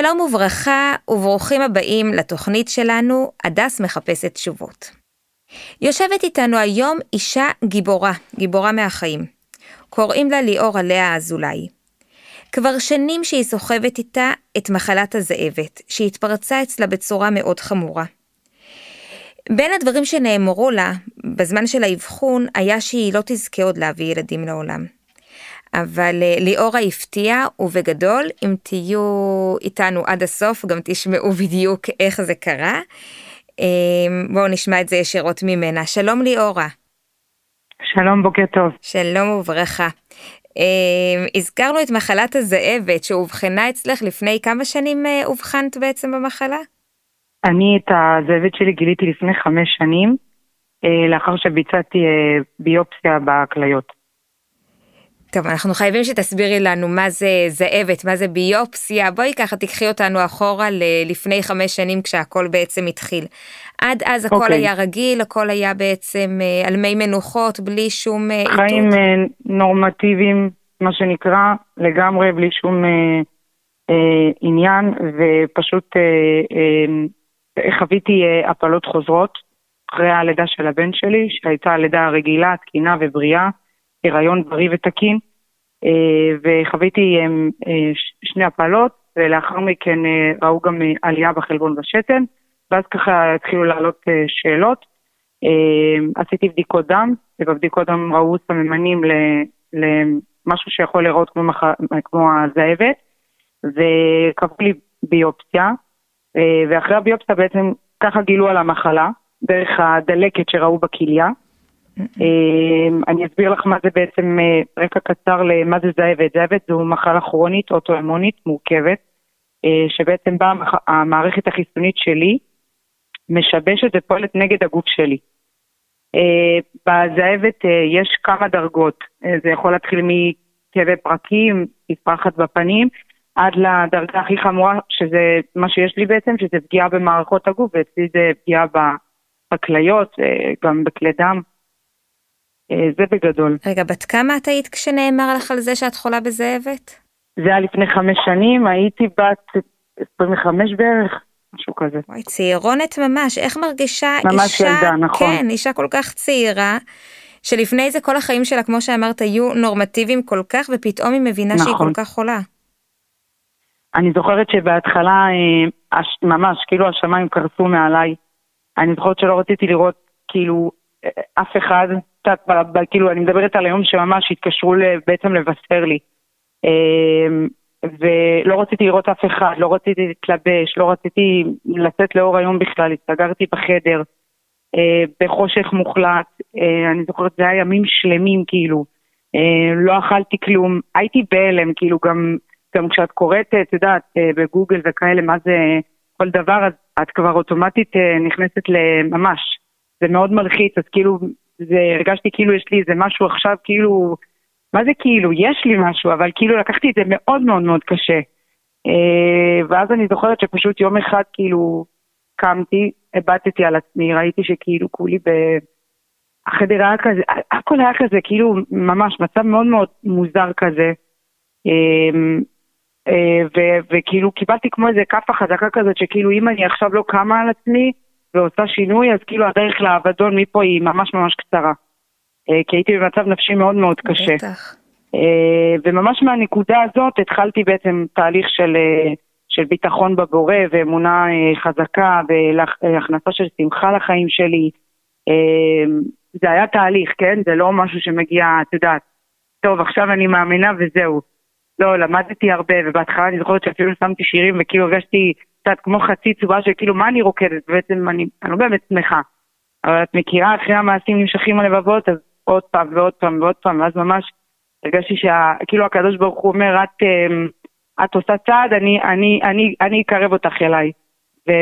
שלום וברכה וברוכים הבאים לתוכנית שלנו, הדס מחפשת תשובות. יושבת איתנו היום אישה גיבורה, גיבורה מהחיים. קוראים לה ליאור עליה אזולאי. כבר שנים שהיא סוחבת איתה את מחלת הזאבת, שהתפרצה אצלה בצורה מאוד חמורה. בין הדברים שנאמרו לה בזמן של האבחון היה שהיא לא תזכה עוד להביא ילדים לעולם. אבל אה, ליאורה הפתיעה ובגדול אם תהיו איתנו עד הסוף גם תשמעו בדיוק איך זה קרה. אה, בואו נשמע את זה ישירות ממנה. שלום ליאורה. שלום, בוקר טוב. שלום וברכה. אה, הזכרנו את מחלת הזאבת שאובחנה אצלך לפני כמה שנים אובחנת בעצם במחלה? אני את הזאבת שלי גיליתי לפני חמש שנים, לאחר שביצעתי ביופסיה בכליות. טוב, אנחנו חייבים שתסבירי לנו מה זה זאבת, מה זה ביופסיה. בואי ככה תיקחי אותנו אחורה לפני חמש שנים כשהכל בעצם התחיל. עד אז הכל okay. אוקיי. היה רגיל, הכל היה בעצם אה, על מי מנוחות, בלי שום אה, איתות. חיים אה, נורמטיביים, מה שנקרא, לגמרי, בלי שום אה, אה, עניין, ופשוט אה, אה, חוויתי אה, הפלות חוזרות אחרי הלידה של הבן שלי, שהייתה לידה רגילה, תקינה ובריאה. הריון בריא ותקין, אה, וחוויתי אה, אה, שני הפלות, ולאחר מכן ראו גם עלייה בחלבון בשתן, ואז ככה התחילו לעלות שאלות. עשיתי בדיקות דם, ובבדיקות דם ראו סממנים למשהו שיכול לראות כמו, מח... כמו הזאבת, וקבעו לי ביופסיה, ואחרי הביופסיה בעצם ככה גילו על המחלה, דרך הדלקת שראו בכליה. אמ, אני אסביר לך מה זה בעצם אה, רקע קצר למה זה זאבת. זאבת זו מחלה כרונית אוטואמונית מורכבת, אה, שבעצם באה המערכת החיסונית שלי משבשת ופועלת נגד הגוף שלי. אה, בזאבת יש כמה דרגות, זה יכול להתחיל מכאבי פרקים, תפרחת בפנים, עד לדרגה הכי חמורה, שזה מה שיש לי בעצם, שזה פגיעה במערכות הגוף, ואצלי זה פגיעה בכליות, גם בכלי דם. אה, זה בגדול. רגע, בת כמה את היית כשנאמר לך על זה שאת חולה בזאבת? זה היה לפני חמש שנים, הייתי בת 25 בערך, משהו כזה. וואי, צעירונת ממש, איך מרגישה ממש אישה, ילדה, נכון. כן, אישה כל כך צעירה, שלפני זה כל החיים שלה, כמו שאמרת, היו נורמטיביים כל כך, ופתאום היא מבינה נכון. שהיא כל כך חולה. אני זוכרת שבהתחלה, אה, ממש, כאילו השמיים קרסו מעליי. אני זוכרת שלא רציתי לראות, כאילו, אף אחד, כאילו, אני מדברת על היום שממש התקשרו בעצם לבשר לי. אמ, ולא רציתי לראות אף אחד, לא רציתי להתלבש, לא רציתי לצאת לאור היום בכלל, הסתגרתי בחדר, אה, בחושך מוחלט, אה, אני זוכרת, זה היה ימים שלמים כאילו, אה, לא אכלתי כלום, הייתי בהלם, כאילו גם, גם כשאת קוראת, את יודעת, בגוגל וכאלה, מה זה כל דבר, אז את כבר אוטומטית נכנסת לממש, זה מאוד מלחיץ, אז כאילו זה, הרגשתי כאילו יש לי איזה משהו עכשיו, כאילו, מה זה כאילו? יש לי משהו, אבל כאילו לקחתי את זה מאוד מאוד מאוד קשה. אה, ואז אני זוכרת שפשוט יום אחד כאילו קמתי, הבטתי על עצמי, ראיתי שכאילו כולי ב... החדר היה כזה, הכל היה כזה, כאילו ממש מצב מאוד מאוד מוזר כזה. אה, אה, וכאילו קיבלתי כמו איזה כאפה חזקה כזאת, שכאילו אם אני עכשיו לא קמה על עצמי, ועושה שינוי, אז כאילו הדרך לאבדון מפה היא ממש ממש קצרה. אה, כי הייתי במצב נפשי מאוד מאוד קשה. בטח. אה, וממש מהנקודה הזאת התחלתי בעצם תהליך של, אה, של ביטחון בבורא ואמונה חזקה והכנסה של שמחה לחיים שלי. זה היה תהליך, כן? זה לא משהו שמגיע, את יודעת, טוב, עכשיו אני מאמינה וזהו. לא, למדתי הרבה, ובהתחלה אני זוכרת שאפילו שמתי שירים וכאילו הרגשתי קצת כמו חצי צורה של כאילו מה אני רוקדת, בעצם אני, אני לא באמת שמחה. אבל את מכירה, אחרי המעשים נמשכים הלבבות, אז עוד פעם ועוד פעם ועוד פעם, ואז ממש הרגשתי שכאילו הקדוש ברוך הוא אומר, את, אמ, את עושה צעד, אני, אני, אני, אני אקרב אותך אליי. ו,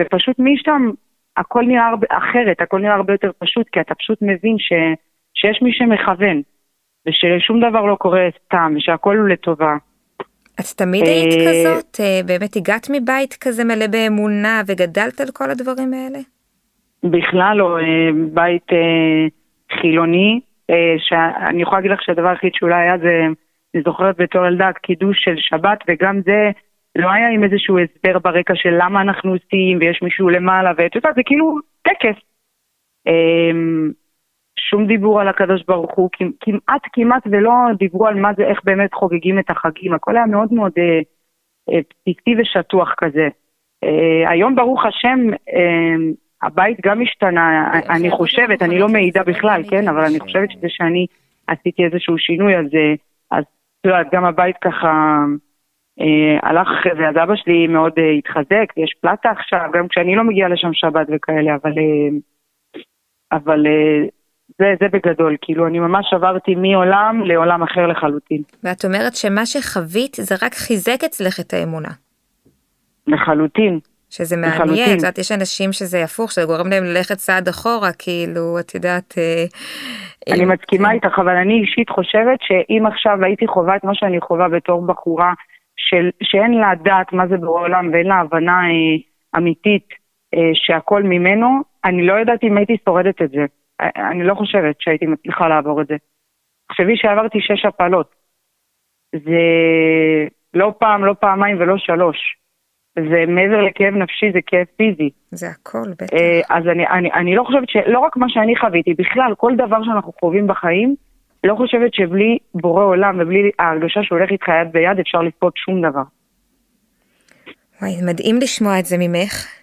ופשוט משם הכל נראה הרבה, אחרת, הכל נראה הרבה יותר פשוט, כי אתה פשוט מבין ש, שיש מי שמכוון, וששום דבר לא קורה סתם, ושהכל הוא לטובה. את תמיד היית אה, כזאת? אה, באמת הגעת מבית כזה מלא באמונה וגדלת על כל הדברים האלה? בכלל לא, אה, בית חילוני, שאני יכולה להגיד לך שהדבר היחיד שאולי היה זה, אני זוכרת בתור ילדה קידוש של שבת, וגם זה לא היה עם איזשהו הסבר ברקע של למה אנחנו עושים, ויש מישהו למעלה, ואת יודעת, זה כאילו טקס. שום דיבור על הקדוש ברוך הוא, כמעט כמעט ולא דיברו על מה זה, איך באמת חוגגים את החגים, הכל היה מאוד מאוד אה, אה, ושטוח כזה. אה, היום ברוך השם, אה, הבית גם השתנה, אני חושבת, אני לא מעידה בכלל, כן, אבל אני חושבת שזה שאני עשיתי איזשהו שינוי, אז, את יודעת, גם הבית ככה אה, הלך אחרי זה, אז אבא שלי מאוד אה, התחזק, יש פלטה עכשיו, גם כשאני לא מגיעה לשם שבת וכאלה, אבל, אה, אבל אה, זה, זה בגדול, כאילו אני ממש עברתי מעולם לעולם אחר לחלוטין. ואת אומרת שמה שחווית זה רק חיזק אצלך את האמונה. לחלוטין. שזה מעניין, את יודעת, יש אנשים שזה הפוך, שזה גורם להם ללכת צעד אחורה, כאילו, את יודעת... אה, אני מסכימה כן. איתך, אבל אני אישית חושבת שאם עכשיו הייתי חווה את מה שאני חווה בתור בחורה, של, שאין לה דעת מה זה בעולם ואין לה הבנה אה, אמיתית אה, שהכל ממנו, אני לא יודעת אם הייתי שורדת את זה. אני לא חושבת שהייתי מצליחה לעבור את זה. תחשבי שעברתי שש הפלות. זה לא פעם, לא פעמיים ולא שלוש. זה מעבר לכאב נפשי, זה כאב פיזי. זה הכל, בטח. אה, אז אני, אני, אני לא חושבת שלא רק מה שאני חוויתי, בכלל, כל דבר שאנחנו חווים בחיים, לא חושבת שבלי בורא עולם ובלי ההרגשה שהוא הולך איתך יד ביד אפשר לצפות שום דבר. וואי, מדהים לשמוע את זה ממך.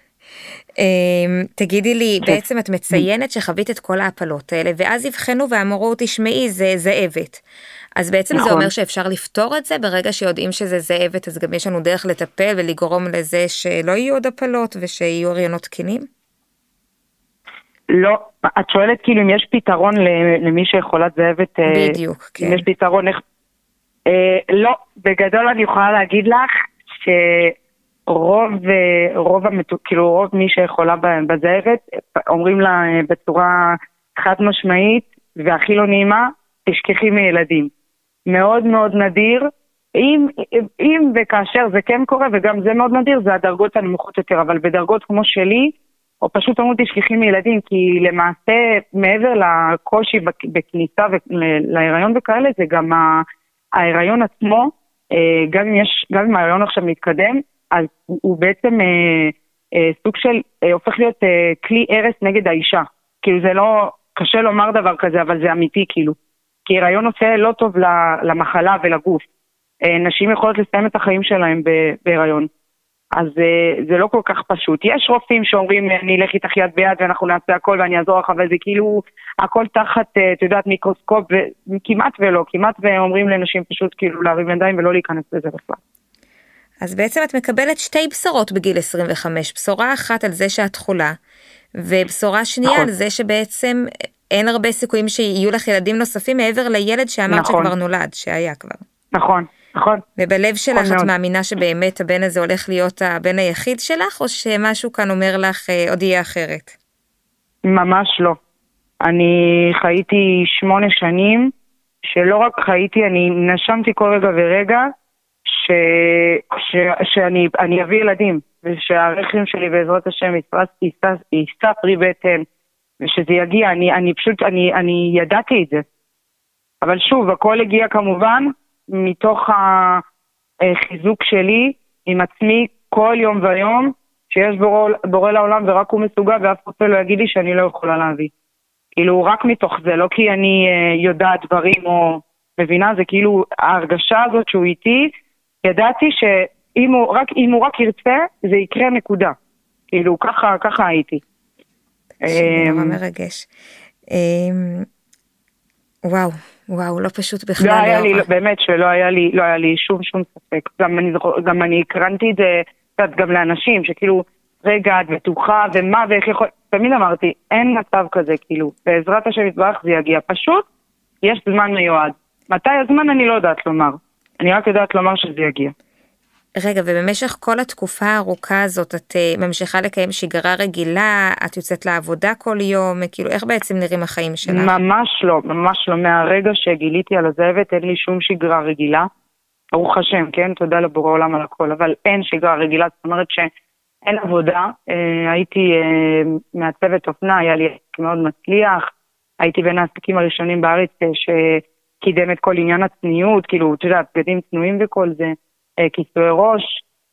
אמ, תגידי לי, כן. בעצם את מציינת שחווית את כל ההפלות האלה, ואז אבחנו ואמרו, תשמעי, זה זאבת. אז בעצם נכון. זה אומר שאפשר לפתור את זה ברגע שיודעים שזה זאבת, אז גם יש לנו דרך לטפל ולגרום לזה שלא יהיו עוד הפלות ושיהיו הריונות תקינים? לא, את שואלת כאילו אם יש פתרון למי שיכולת זאבת? אה, בדיוק, כן. אם יש פתרון איך... אה, לא, בגדול אני יכולה להגיד לך ש... רוב, רוב, המת... כאילו, רוב מי שיכולה בזאבת, אומרים לה אה, בצורה חד משמעית והכי לא נעימה, תשכחי מילדים. מאוד מאוד נדיר, אם, אם וכאשר זה כן קורה, וגם זה מאוד נדיר, זה הדרגות הנמוכות יותר, אבל בדרגות כמו שלי, או פשוט אמרו תשכחי מילדים, כי למעשה, מעבר לקושי בכניסה להיריון וכאלה, זה גם ההיריון עצמו, אה, גם אם, יש, גם אם ההיריון עכשיו מתקדם, אז הוא בעצם אה, אה, סוג של, אה, הופך להיות אה, כלי הרס נגד האישה. כאילו זה לא, קשה לומר דבר כזה, אבל זה אמיתי כאילו. כי הריון עושה לא טוב למחלה ולגוף. אה, נשים יכולות לסיים את החיים שלהם בהיריון. אז אה, זה לא כל כך פשוט. יש רופאים שאומרים, אני אלך איתך יד ביד ואנחנו נעשה הכל ואני אעזור לך, אבל זה כאילו הכל תחת, אה, את יודעת, מיקרוסקופ, וכמעט ולא, כמעט ואומרים לנשים פשוט כאילו להרים ידיים ולא להיכנס לזה בכלל. אז בעצם את מקבלת שתי בשורות בגיל 25, בשורה אחת על זה שאת חולה, ובשורה שנייה נכון. על זה שבעצם אין הרבה סיכויים שיהיו לך ילדים נוספים מעבר לילד שאמרת נכון. שכבר נולד, שהיה כבר. נכון, נכון. ובלב שלך נכון את. מאמינה שבאמת הבן הזה הולך להיות הבן היחיד שלך, או שמשהו כאן אומר לך אה, עוד יהיה אחרת? ממש לא. אני חייתי שמונה שנים, שלא רק חייתי, אני נשמתי כל רגע ורגע, ש, ש, שאני אביא ילדים, ושהרחם שלי בעזרת השם יישא פרי בטן, ושזה יגיע, אני, אני פשוט, אני, אני ידעתי את זה. אבל שוב, הכל הגיע כמובן מתוך החיזוק שלי עם עצמי כל יום ויום, שיש בורא, בורא לעולם ורק הוא מסוגל ואף רופא לא יגיד לי שאני לא יכולה להביא. כאילו, רק מתוך זה, לא כי אני uh, יודעת דברים או מבינה, זה כאילו ההרגשה הזאת שהוא איתי, ידעתי שאם הוא רק, הוא רק ירצה, זה יקרה נקודה. כאילו, ככה, ככה הייתי. נורא אמ, מרגש. אמ, וואו, וואו, לא פשוט בכלל. לא היה לי, באמת שלא היה לי, לא היה לי שום שום ספק. גם אני, גם אני הקרנתי את זה, גם לאנשים, שכאילו, רגע, את בטוחה, ומה, ואיך יכול... תמיד אמרתי, אין מצב כזה, כאילו, בעזרת השם יתברך זה יגיע. פשוט, יש זמן מיועד. מתי הזמן אני לא יודעת לומר. אני רק יודעת לומר שזה יגיע. רגע, ובמשך כל התקופה הארוכה הזאת את uh, ממשיכה לקיים שגרה רגילה, את יוצאת לעבודה כל יום, כאילו איך בעצם נראים החיים שלך? ממש לא, ממש לא. מהרגע שגיליתי על הזאבת אין לי שום שגרה רגילה. ברוך השם, כן? תודה לבורא עולם על הכל, אבל אין שגרה רגילה, זאת אומרת שאין עבודה. אה, הייתי אה, מעצבת אופנה, היה לי עסק מאוד מצליח, הייתי בין העסקים הראשונים בארץ אה, שקידם את כל עניין הצניעות, כאילו, את יודעת, בגדים צנועים וכל זה. אה, כיסוי ראש,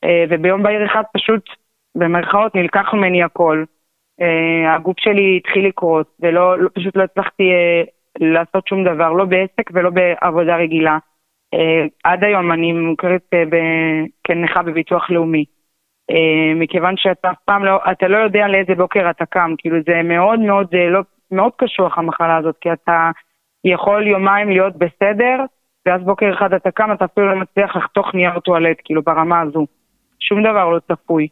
אה, וביום בהיר אחד פשוט, במרכאות, נלקח ממני הכל. אה, הגוף שלי התחיל לקרוס, ולא, לא, פשוט לא הצלחתי אה, לעשות שום דבר, לא בעסק ולא בעבודה רגילה. עד היום אני מוכרת כנכה בביטוח לאומי. מכיוון שאתה אף פעם לא, אתה לא יודע לאיזה בוקר אתה קם, כאילו זה מאוד מאוד, זה לא, מאוד קשוח המחלה הזאת, כי אתה יכול יומיים להיות בסדר, ואז בוקר אחד אתה קם, אתה אפילו לא מצליח לחתוך נייר טואלט, כאילו ברמה הזו. שום דבר לא צפוי.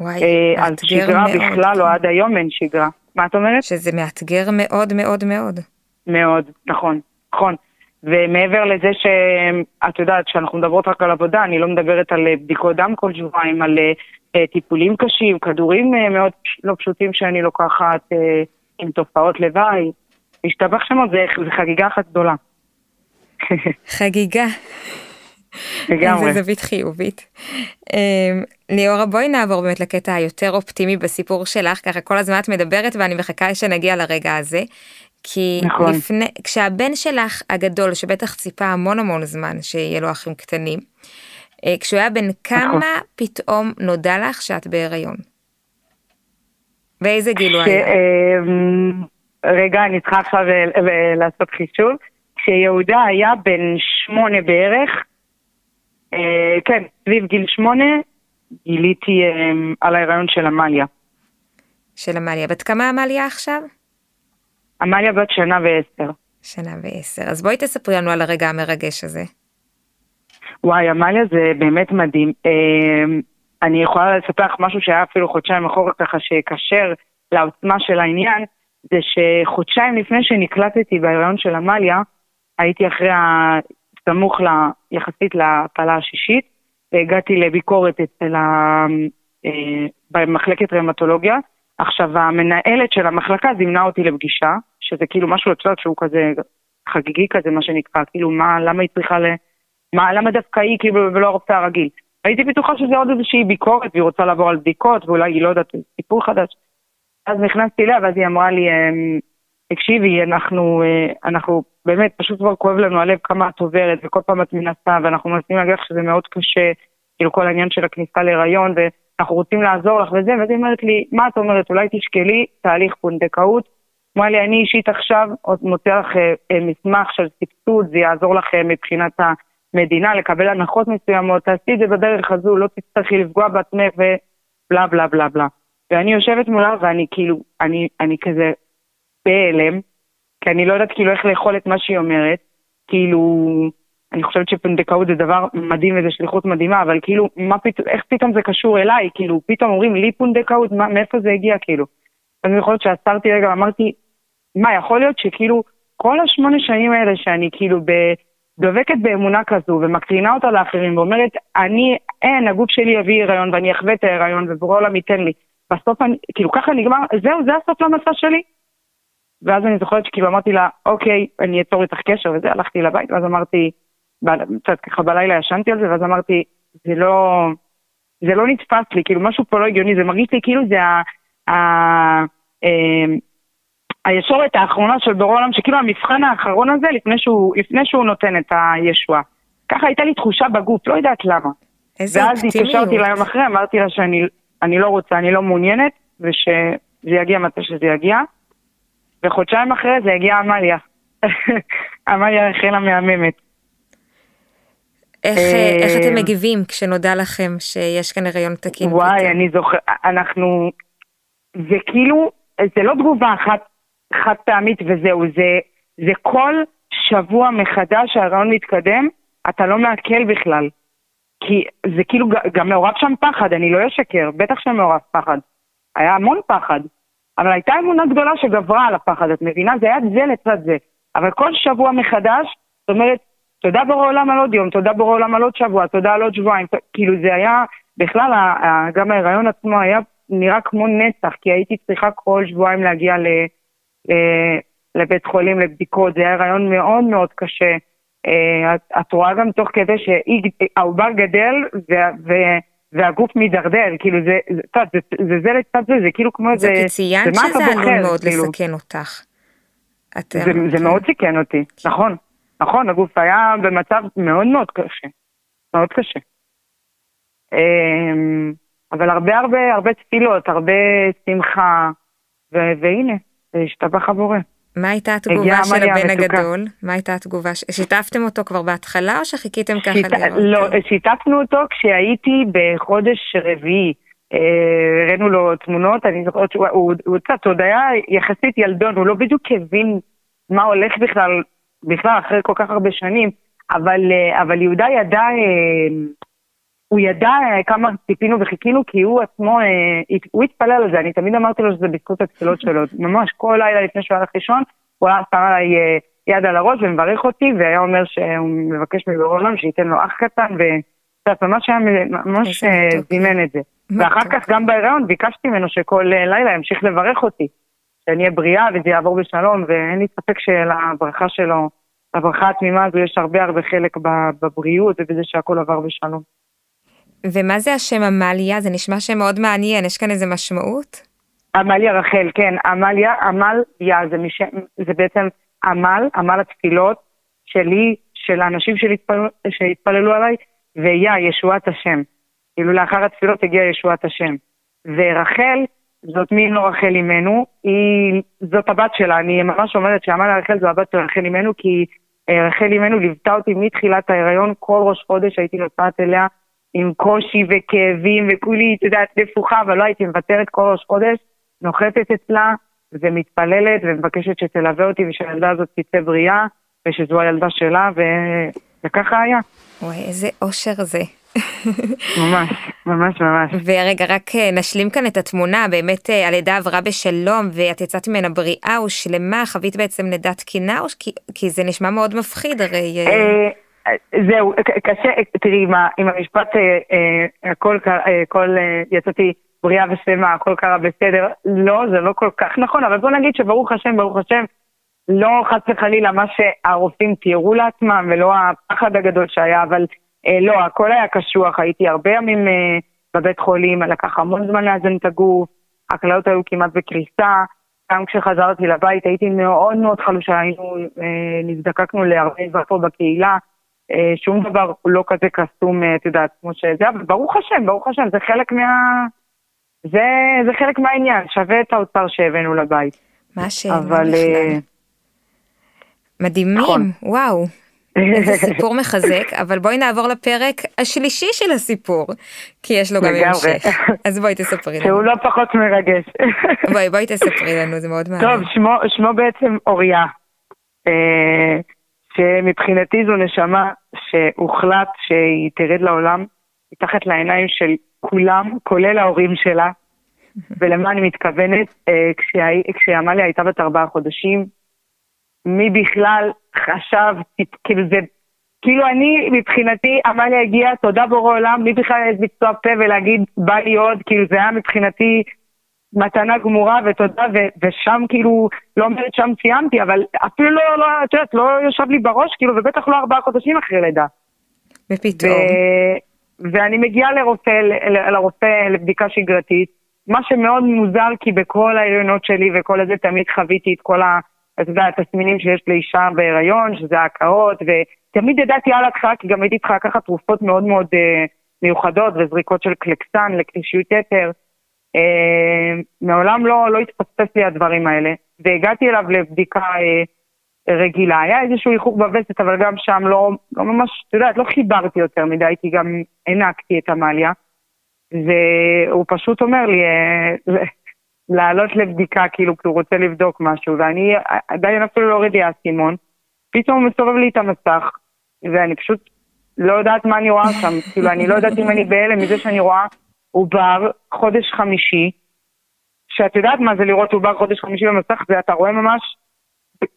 וואי, אה, אז שגרה מאוד. בכלל לא, עד היום אין שגרה. מה את אומרת? שזה מאתגר מאוד מאוד מאוד. מאוד, נכון, נכון. ומעבר לזה שאת יודעת שאנחנו מדברות רק על עבודה, אני לא מדברת על אה, בדיקות דם כל שבועיים, על uh, טיפולים קשים, כדורים uh, מאוד לא פשוטים שאני לוקחת uh, עם תופעות לוואי. השתבח שמות, זה, זה חגיגה אחת גדולה. חגיגה. לגמרי. איזה זווית חיובית. אמ, ליאורה בואי נעבור באמת לקטע היותר אופטימי בסיפור שלך ככה כל הזמן את מדברת ואני מחכה שנגיע לרגע הזה. כי נכון. לפני כשהבן שלך הגדול שבטח ציפה המון המון זמן שיהיה לו אחים קטנים. אה, כשהוא היה בן כמה נכון. פתאום נודע לך שאת בהיריון? באיזה גיל הוא היה? רגע אני צריכה עכשיו אה, לעשות חישוב. כשיהודה היה בן שמונה בערך, אה, כן, סביב גיל שמונה, גיליתי אה, על ההיריון של עמליה. של עמליה. בת כמה עמליה עכשיו? עמליה בת שנה ועשר. שנה ועשר. אז בואי תספרי לנו על הרגע המרגש הזה. וואי, עמליה זה באמת מדהים. אני יכולה לספר לך משהו שהיה אפילו חודשיים אחורה ככה שיקשר לעוצמה של העניין, זה שחודשיים לפני שנקלטתי בהיריון של עמליה, הייתי אחרי סמוך לה, יחסית להפלה השישית, והגעתי לביקורת אצל ה... אה, במחלקת רמטולוגיה. עכשיו, המנהלת של המחלקה זימנה אותי לפגישה, שזה כאילו משהו, את יודעת, שהוא כזה חגיגי כזה, מה שנקרא, כאילו, מה, למה היא צריכה ל... מה, למה דווקא היא כאילו ולא הרופא הרגיל? הייתי בטוחה שזה עוד איזושהי ביקורת, והיא רוצה לעבור על בדיקות, ואולי היא לא יודעת, סיפור חדש. אז נכנסתי אליה, ואז היא אמרה לי, אמ, תקשיבי, אנחנו, אה, אנחנו באמת, פשוט כבר כואב לנו הלב כמה את עוברת, וכל פעם את מנסה, ואנחנו מנסים להגיד לך שזה מאוד קשה, כאילו כל העניין של הכניסה להיריון, ואנחנו רוצים לעזור לך וזה, ואז היא אומרת לי, מה את אומרת, אולי תשקלי תהליך פונדקאות. אמרה לי, אני אישית עכשיו מוצא לך אה, אה, מסמך של סבסוד, זה יעזור לך מבחינת המדינה לקבל הנחות מסוימות, תעשי את זה בדרך הזו, לא תצטרכי לפגוע בעצמך ובלה בלה בלה בלה. ואני יושבת מולה ואני כאילו, אני, אני כזה בהלם, כי אני לא יודעת כאילו איך לאכול את מה שהיא אומרת. כאילו, אני חושבת שפונדקאות זה דבר מדהים וזו שליחות מדהימה, אבל כאילו, מה פת... איך פתאום זה קשור אליי? כאילו, פתאום אומרים לי פונדקאות, מה, מאיפה זה הגיע כאילו? אז יכול להיות שעצרתי רגע ואמרתי, מה, יכול להיות שכאילו, כל השמונה שנים האלה שאני כאילו ב... דובקת באמונה כזו ומקרינה אותה לאחרים ואומרת, אני, אין, הגוף שלי יביא הריון ואני אחווה את ההיריון ובורא עולם ייתן לי. בסוף אני, כאילו ככה נגמר, זהו, זה הסוף למסע שלי. ואז אני זוכרת שכאילו אמרתי לה, אוקיי, אני אצור איתך קשר וזה, הלכתי לבית, ואז אמרתי, קצת ככה בלילה ישנתי על זה, ואז אמרתי, זה לא, זה לא נתפס לי, כאילו משהו פה לא הגיוני, זה מרגיש לי כאילו זה ה... ה אמ, הישורת האחרונה של בורא עולם, שכאילו המבחן האחרון הזה לפני שהוא, לפני שהוא נותן את הישועה. ככה הייתה לי תחושה בגוף, לא יודעת למה. איזה אופטימיות. ואז התקשרתי ליום אחרי, אמרתי לה שאני לא רוצה, אני לא מעוניינת, ושזה יגיע מתי שזה יגיע. וחודשיים אחרי זה הגיעה עמליה. עמליה החלה מהממת. איך, אה, איך אתם מגיבים כשנודע לכם שיש כאן הריון תקין? וואי, פתאום? אני זוכר, אנחנו, זה כאילו, זה לא תגובה אחת חד פעמית וזהו, זה, זה כל שבוע מחדש שההריון מתקדם, אתה לא מעכל בכלל. כי זה כאילו גם מעורב שם פחד, אני לא אשקר, בטח שמעורב פחד. היה המון פחד. אבל הייתה אמונה גדולה שגברה על הפחד, את מבינה? זה היה זה לצד זה. אבל כל שבוע מחדש, זאת אומרת, תודה בורא עולם על עוד יום, תודה בורא עולם על עוד שבוע, תודה על עוד שבועיים. כאילו זה היה, בכלל, גם ההיריון עצמו היה נראה כמו נצח, כי הייתי צריכה כל שבועיים להגיע ל, ל, לבית חולים לבדיקות, זה היה הריון מאוד מאוד קשה. אה, את, רואה גם תוך כדי שהעובר גדל, והגוף מידרדר, כאילו זה, זה, זה, זה, זה לצד זה, זה כאילו כמו איזה, זה ציינת שזה עלול מאוד כאילו. לסכן אותך. זה, זה מאוד סיכן אותי, נכון, נכון, הגוף היה במצב מאוד מאוד קשה, מאוד קשה. אמ, אבל הרבה הרבה הרבה תפילות, הרבה שמחה, והנה, השתבח הבורא. מה הייתה התגובה של הבן הגדול? מה הייתה התגובה? שיתפתם אותו כבר בהתחלה או שחיכיתם ככה שיט... לראות? לא, שיתפנו אותו כשהייתי בחודש רביעי. אה, הראינו לו תמונות, אני זוכרת שהוא קצת עוד היה יחסית ילדון, הוא לא בדיוק הבין מה הולך בכלל, בכלל אחרי כל כך הרבה שנים, אבל, אה, אבל יהודה ידע, אה, הוא ידע כמה ציפינו וחיכינו, כי הוא עצמו, הוא התפלל על זה, אני תמיד אמרתי לו שזה בזכות התפילות שלו, ממש כל לילה לפני שהוא הלך לישון, הוא היה שם עליי יד על הראש ומברך אותי, והיה אומר שהוא מבקש מבורא עולם שייתן לו אח קטן, וקצת ממש היה, ממש זימן את זה. ואחר כך גם בהיריון ביקשתי ממנו שכל לילה ימשיך לברך אותי, שאני אהיה בריאה וזה יעבור בשלום, ואין לי ספק שלברכה שלו, לברכה התמימה הזו יש הרבה הרבה חלק בבריאות ובזה שהכל עבר בשלום. ומה זה השם עמליה? זה נשמע שם מאוד מעניין, יש כאן איזה משמעות? עמליה רחל, כן, עמליה, עמליה זה, מש... זה בעצם עמל, עמל התפילות שלי, של האנשים שהתפל... שהתפללו עליי, ויה, ישועת השם. כאילו לאחר התפילות הגיעה ישועת השם. ורחל, זאת מי לא רחל אימנו, היא, זאת הבת שלה, אני ממש אומרת שעמל רחל זו הבת של רחל אימנו, כי אה, רחל אימנו ליוותה אותי מתחילת ההיריון, כל ראש חודש הייתי נוסעת אליה עם קושי וכאבים וכולי, את יודעת, נפוחה, אבל לא הייתי מוותרת כל ראש חודש, נוחתת אצלה ומתפללת ומבקשת שתלווה אותי ושהילדה הזאת תצא בריאה, ושזו הילדה שלה, ו... וככה היה. וואי, איזה אושר זה. ממש, ממש ממש. ורגע, רק אה, נשלים כאן את התמונה, באמת אה, הלידה עברה בשלום, ואת יצאת ממנה בריאה ושלמה, חווית בעצם לידה תקינה, כי, כי זה נשמע מאוד מפחיד הרי. אה, זהו, קשה, תראי, עם המשפט, הכל, הכל, יצאתי בריאה ושלמה, הכל קרה בסדר, לא, זה לא כל כך נכון, אבל בוא נגיד שברוך השם, ברוך השם, לא חס וחלילה מה שהרופאים תיארו לעצמם, ולא הפחד הגדול שהיה, אבל אה, לא, הכל היה קשוח, הייתי הרבה ימים אה, בבית חולים, לקח המון זמן לאזן את הגוף, הקללות היו כמעט בקריסה, גם כשחזרתי לבית הייתי מאוד מאוד חלושה, היינו, אה, נזדקקנו להרבה דברים בקהילה, אה, שום דבר לא כזה קסום, אה, את יודעת, כמו שזה, אבל ברוך השם, ברוך השם, זה חלק מה... זה, זה חלק מהעניין, שווה את האוצר שהבאנו לבית. מה השאלה בכלל? אה, מדהימים, נכון. וואו. איזה סיפור מחזק, אבל בואי נעבור לפרק השלישי של הסיפור, כי יש לו גם המשך. אז בואי תספרי לנו. שהוא לא פחות מרגש. בואי, בואי תספרי לנו, זה מאוד מעניין. טוב, שמו, שמו בעצם אוריה, אה, שמבחינתי זו נשמה שהוחלט שהיא תרד לעולם מתחת לעיניים של כולם, כולל ההורים שלה. ולמה אני מתכוונת? אה, כשעמליה הייתה בת ארבעה חודשים, מי בכלל חשב, כאילו זה, כאילו אני מבחינתי, עמליה הגיעה, תודה בורא עולם, מי בכלל העז לפתוח פה ולהגיד בא לי עוד, כאילו זה היה מבחינתי מתנה גמורה ותודה, ו- ושם כאילו, לא אומרת שם סיימתי, אבל אפילו לא, לא, את יודעת, לא יושב לי בראש, כאילו, ובטח לא ארבעה חודשים אחרי לידה. ופתאום. ו- ואני מגיעה לרופא, לרופא לבדיקה שגרתית, מה שמאוד מוזר, כי בכל ההריונות שלי וכל הזה תמיד חוויתי את כל ה... אתה יודע, התסמינים שיש לאישה בהיריון, שזה הקאות, ותמיד ידעתי על התחלה, כי גם הייתי צריכה לקחת תרופות מאוד מאוד אה, מיוחדות וזריקות של קלקסן לקטישיות יתר. אה, מעולם לא, לא התפספס לי הדברים האלה, והגעתי אליו לבדיקה אה, רגילה. היה איזשהו איחור בווסת, אבל גם שם לא, לא ממש, אתה יודעת, לא חיברתי יותר מדי, כי גם הענקתי את עמליה. והוא פשוט אומר לי, אה, לעלות לבדיקה, כאילו, כי הוא רוצה לבדוק משהו, ואני עדיין אפילו לא הוריד לי האסימון, פתאום הוא מסובב לי את המסך, ואני פשוט לא יודעת מה אני רואה שם, כאילו, אני לא יודעת אם אני בהלם מזה שאני רואה עובר חודש חמישי, שאת יודעת מה זה לראות עובר חודש חמישי במסך, ואתה רואה ממש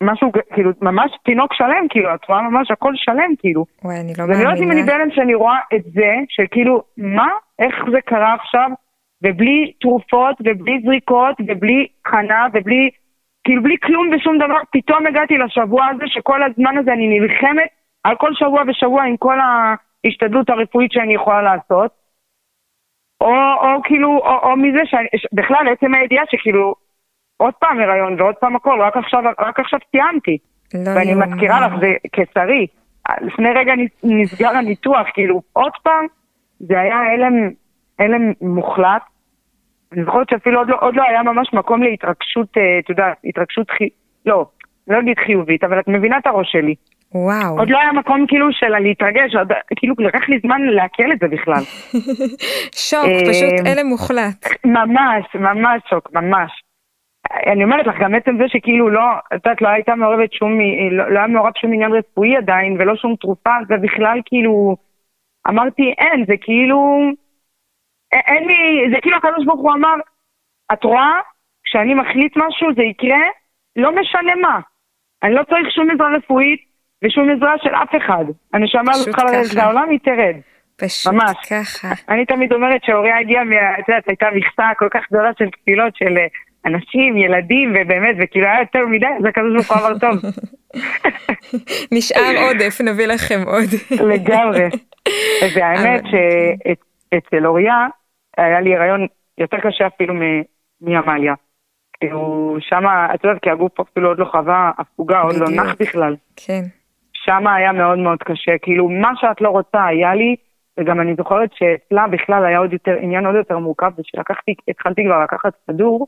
משהו, כאילו, ממש תינוק שלם, כאילו, את רואה ממש הכל שלם, כאילו. וואי, אני לא מאמינה. ואני לא יודעת אם אני בהלם שאני רואה את זה, שכאילו, מה? איך זה קרה עכשיו? ובלי תרופות, ובלי זריקות, ובלי חנה, ובלי, כאילו בלי כלום ושום דבר, פתאום הגעתי לשבוע הזה, שכל הזמן הזה אני נלחמת על כל שבוע ושבוע עם כל ההשתדלות הרפואית שאני יכולה לעשות. או, או כאילו, או, או מזה שבכלל עצם הידיעה שכאילו עוד פעם הריון ועוד פעם הכל, רק עכשיו, רק עכשיו סיימתי. לא ואני מזכירה לך, זה קיסרי. לפני רגע נסגר הניתוח, כאילו, עוד פעם, זה היה הלם, הלם מוחלט. אני זוכרת שאפילו עוד לא, עוד לא היה ממש מקום להתרגשות, אה, את יודעת, התרגשות חי... לא, לא אגיד חיובית, אבל את מבינה את הראש שלי. וואו. עוד לא היה מקום כאילו של להתרגש, עוד, כאילו לקח לי זמן לעכל את זה בכלל. שוק, אה, פשוט הלם מוחלט. ממש, ממש שוק, ממש. אני אומרת לך, גם עצם זה שכאילו לא, את יודעת, לא הייתה מעורבת שום, לא, לא היה מעורב שום עניין רפואי עדיין, ולא שום תרופה, זה בכלל כאילו, אמרתי, אין, זה כאילו, אין לי, זה כאילו הקדוש ברוך הוא אמר, את רואה, כשאני מחליט משהו זה יקרה, לא משנה מה. אני לא צריך שום עזרה רפואית ושום עזרה של אף אחד. הנשמה הזאת פשוט צריכה ככה. לעולם, היא תרד. פשוט ממש. ככה. אני תמיד אומרת שאוריה הגיעה, את יודעת, הייתה מכסה כל כך גדולה של תפילות של אה, אנשים, ילדים, ובאמת, וכאילו היה יותר מדי, אז הקדוש ברוך הוא אמר טוב. נשאר עודף, נביא לכם עוד. לגמרי. והאמת שאצל אוריה היה לי הריון יותר קשה אפילו מעמליה. כאילו, שמה, את יודעת, כי הגוף אפילו עוד לא חווה הפוגה, עוד לא. נח בכלל. כן. שם היה מאוד מאוד קשה, כאילו מה שאת לא רוצה היה לי, וגם אני זוכרת שאצלה בכלל היה עוד יותר, עניין עוד יותר מורכב, זה שלקחתי, התחלתי כבר לקחת כדור,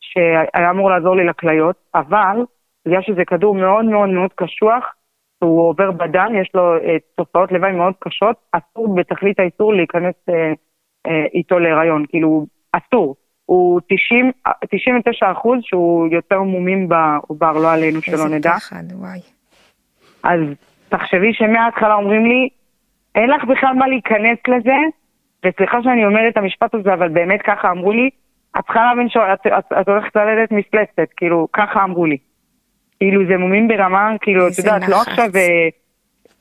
שהיה אמור לעזור לי לכליות, אבל בגלל שזה כדור מאוד מאוד מאוד קשוח, הוא עובר בדם, יש לו אה, תופעות לוואי מאוד קשות, אסור בתכלית האיסור להיכנס אה, אה, איתו להיריון, כאילו אסור. הוא 90, 99 אחוז שהוא יותר מומים בעובר, לא עלינו שלא איזה נדע. פחד, וואי. אז תחשבי שמההתחלה אומרים לי, אין לך בכלל מה להיכנס לזה, וסליחה שאני אומרת את המשפט הזה, אבל באמת ככה אמרו לי, את צריכה להבין שאת את, את הולכת ללדת מפלצת, כאילו, ככה אמרו לי. כאילו, זה מומים ברמה, כאילו, את יודעת, לא. עכשיו אה,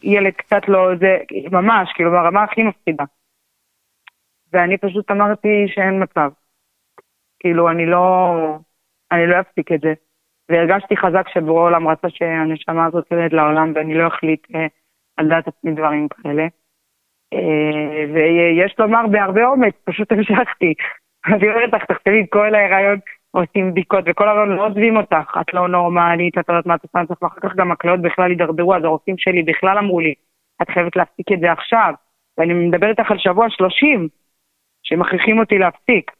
ילד קצת לא, זה, ממש, כאילו, ברמה הכי מפחידה. ואני פשוט אמרתי שאין מצב. כאילו, אני לא, אני לא אפסיק את זה. והרגשתי חזק שבורא עולם רצה שהנשמה הזאת תרד לעולם ואני לא אחליט אה, על דעת עצמי דברים כאלה. אה, ויש לומר בהרבה אומץ, פשוט המשכתי. אני אומרת לך, תחשבי, כל ההיריון עושים בדיקות וכל הזמן לא עוזבים אותך, את לא נורמלית, את לא יודעת מה את עושה, אני ואחר כך גם הכליות בכלל הידרדרו, אז הרופאים שלי בכלל אמרו לי, את חייבת להפסיק את זה עכשיו. ואני מדברת איתך על שבוע שלושים, שמכריחים אותי להפסיק.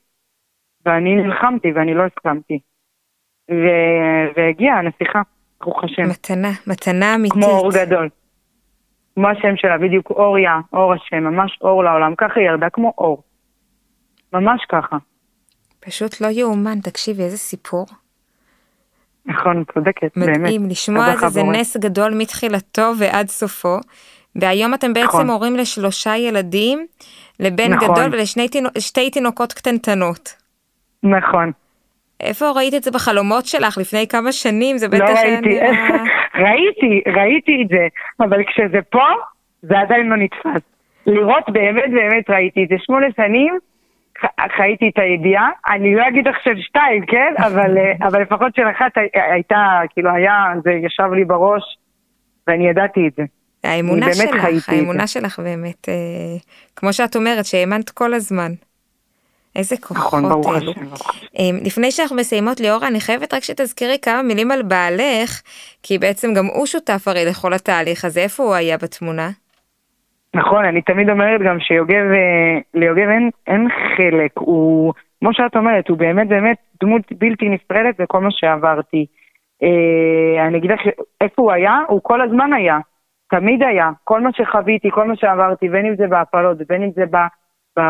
ואני נלחמתי ואני לא הסכמתי. ו- והגיעה הנסיכה, ברוך השם, מתנה, מתנה אמיתית. כמו אור גדול. כמו השם שלה, בדיוק אוריה, אור השם, ממש אור לעולם, ככה היא ירדה כמו אור. ממש ככה. פשוט לא יאומן, תקשיבי, איזה סיפור. נכון, צודקת, באמת. מדהים, לשמוע את זה, זה. נס גדול מתחילתו ועד סופו. והיום אתם בעצם נכון. הורים לשלושה ילדים, לבן נכון. גדול ולשתי תינוקות קטנטנות. נכון. איפה ראית את זה בחלומות שלך לפני כמה שנים? זה בטח לא ראיתי, נראה... ראיתי, ראיתי את זה, אבל כשזה פה, זה עדיין לא נתפס. לראות באמת באמת ראיתי את זה. שמונה שנים חייתי את הידיעה, אני לא אגיד עכשיו שתיים, כן? אבל, אה, אבל לפחות של אחת הי- הייתה, כאילו היה, זה ישב לי בראש, ואני ידעתי את זה. האמונה שלך, האמונה. שלך באמת, אה, כמו שאת אומרת, שהאמנת כל הזמן. איזה כוחות נכון, ברוך אלו. השם. אה, לפני שאנחנו מסיימות ליאורה, אני חייבת רק שתזכירי כמה מילים על בעלך, כי בעצם גם הוא שותף הרי לכל התהליך הזה, איפה הוא היה בתמונה? נכון, אני תמיד אומרת גם שיוגב, אה, ליוגב אין, אין חלק, הוא, כמו שאת אומרת, הוא באמת באמת דמות בלתי נפרדת בכל מה שעברתי. אה, אני אגיד לך איפה הוא היה, הוא כל הזמן היה, תמיד היה, כל מה שחוויתי, כל מה שעברתי, בין אם זה בהפלות ובין אם זה ב,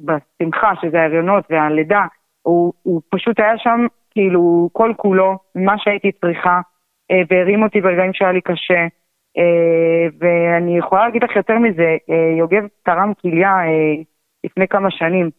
בשמחה, שזה ההריונות והלידה, הוא, הוא פשוט היה שם כאילו כל כולו, מה שהייתי צריכה, אה, והרים אותי ברגעים שהיה לי קשה. אה, ואני יכולה להגיד לך יותר מזה, אה, יוגב תרם כליה אה, לפני כמה שנים,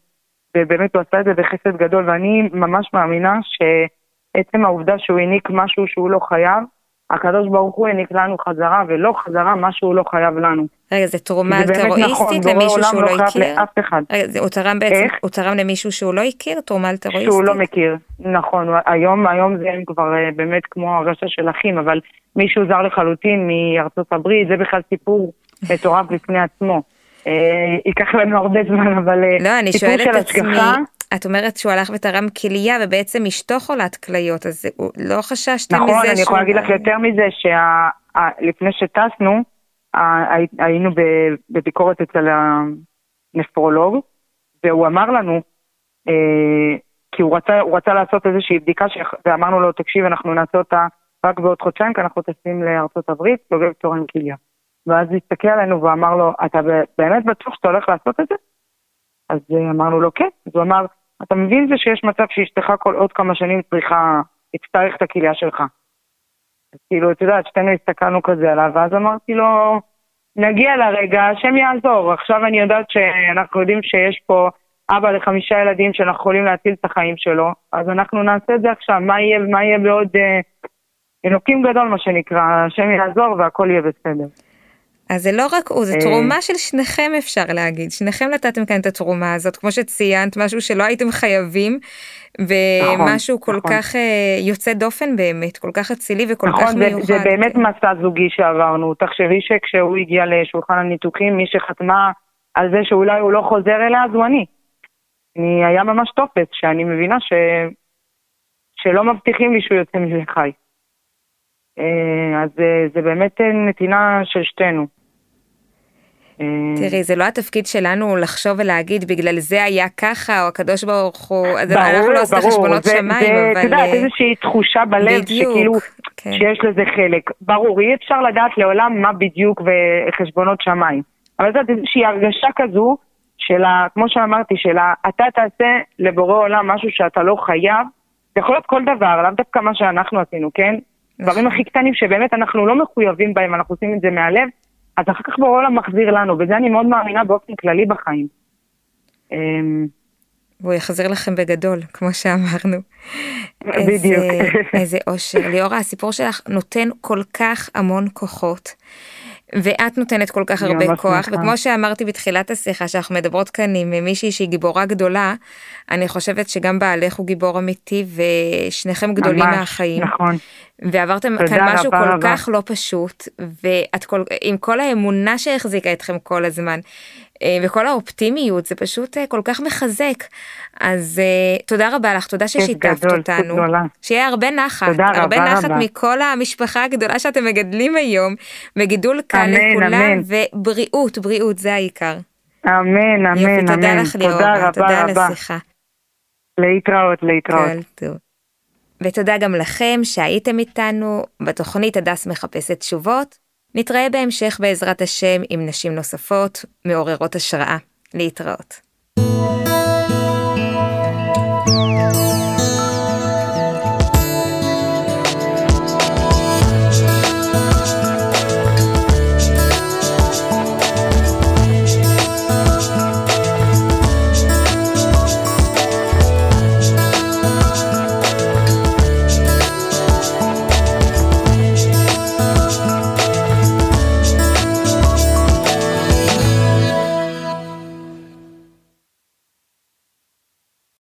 ובאמת הוא עשה את זה בחסד גדול, ואני ממש מאמינה שעצם העובדה שהוא העניק משהו שהוא לא חייב, הקדוש ברוך הוא העניק לנו חזרה, ולא חזרה מה שהוא לא חייב לנו. רגע, זה תרומה זה באמת נכון, אלטרואיסטית בורא למישהו שהוא לא לא חייב הכיר? לאף אחד. רגע, זה- הוא תרם בעצם, איך? הוא תרם למישהו שהוא לא הכיר? תרומה אלטרואיסטית? שהוא לא מכיר, נכון, היום, היום זה הם כבר אה, באמת כמו הרגשה של אחים, אבל מישהו זר לחלוטין מארצות הברית, זה בכלל סיפור מטורף בפני עצמו. אה, ייקח לנו הרבה זמן, אבל אה, לא, אני שואלת את עצמי, את אומרת שהוא הלך ותרם כליה ובעצם אשתו חולת כליות, אז הוא- לא חששתם מזה נכון, אני יכולה שהוא- להגיד לך יותר מזה, שלפני שטסנו, היינו בביקורת אצל ה- נפרולוג, והוא אמר לנו, אה, כי הוא רצה, הוא רצה לעשות איזושהי בדיקה, ש... ואמרנו לו, תקשיב, אנחנו נעשה אותה רק בעוד חודשיים, כי אנחנו טסים לארצות הברית, סוגר תורן כליה. ואז הוא הסתכל עלינו ואמר לו, אתה באמת בטוח שאתה הולך לעשות את זה? אז אמרנו לו, כן. אז הוא אמר, אתה מבין זה שיש מצב שאשתך כל עוד כמה שנים צריכה, תצטרך את הכליה שלך. אז כאילו, את יודעת, שתינו הסתכלנו כזה עליו, ואז אמרתי לו, נגיע לרגע, השם יעזור. עכשיו אני יודעת שאנחנו יודעים שיש פה אבא לחמישה ילדים שאנחנו יכולים להציל את החיים שלו, אז אנחנו נעשה את זה עכשיו. מה יהיה, מה יהיה בעוד... אה, אלוקים גדול, מה שנקרא, השם יעזור והכל יהיה בסדר. אז זה לא רק הוא, זה אה. תרומה של שניכם אפשר להגיד, שניכם נתתם כאן את התרומה הזאת, כמו שציינת, משהו שלא הייתם חייבים, ומשהו נכון, כל נכון. כך אה, יוצא דופן באמת, כל כך אצילי וכל כך נכון, זה, מיוחד. זה באמת. מסע זוגי שעברנו. תחשבי שכשהוא הגיע לשולחן הניתוחים, מי שחתמה על זה שאולי הוא לא חוזר אליה, זו אני. אני היה ממש טופס, שאני מבינה ש... שלא מבטיחים לי שהוא יוצא מזה חי. אה, אז זה באמת נתינה של שתינו. אה, תראי, זה לא התפקיד שלנו לחשוב ולהגיד, בגלל זה היה ככה, או הקדוש ברוך הוא, אז אנחנו לא עושים חשבונות זה- שמיים, זה, אבל... את יודעת, אה, איזושהי תחושה בלב, בדיוק, שכאילו, כן. שיש לזה חלק. ברור, אי אפשר לדעת לעולם מה בדיוק וחשבונות שמיים. אבל זאת איזושהי הרגשה כזו, של ה, כמו שאמרתי, של ה, אתה תעשה לבורא עולם משהו שאתה לא חייב, זה יכול להיות כל דבר, לאו דווקא מה שאנחנו עשינו, כן? נכון. דברים הכי קטנים שבאמת אנחנו לא מחויבים בהם, אנחנו עושים את זה מהלב, אז אחר כך בורא עולם מחזיר לנו, וזה אני מאוד מאמינה באופן כללי בחיים. אמ, והוא יחזיר לכם בגדול, כמו שאמרנו. בדיוק. איזה, איזה אושר. ליאורה, הסיפור שלך נותן כל כך המון כוחות. ואת נותנת כל כך הרבה כוח, שמחה. וכמו שאמרתי בתחילת השיחה, שאנחנו מדברות כאן עם מישהי שהיא גיבורה גדולה, אני חושבת שגם בעלך הוא גיבור אמיתי, ושניכם גדולים ממש, מהחיים. נכון. ועברתם כאן משהו רבה כל רבה. כך לא פשוט, ואת כל, עם כל האמונה שהחזיקה אתכם כל הזמן, וכל האופטימיות, זה פשוט אה, כל כך מחזק. אז אה, תודה רבה לך, תודה ששיתפת גדול, אותנו. גדולה. שיהיה הרבה נחת, תודה הרבה רבה נחת רבה. מכל המשפחה הגדולה שאתם מגדלים היום, וגידול קל אמן, לכולם, אמן. ובריאות, בריאות, זה העיקר. אמן, אמן, יופי, תודה אמן. לך ליאורה, תודה תודה רבה על. השיחה. להתראות, להתראות. כל טוב. ותודה גם לכם שהייתם איתנו בתוכנית הדס מחפשת תשובות. נתראה בהמשך בעזרת השם עם נשים נוספות מעוררות השראה. להתראות. thank you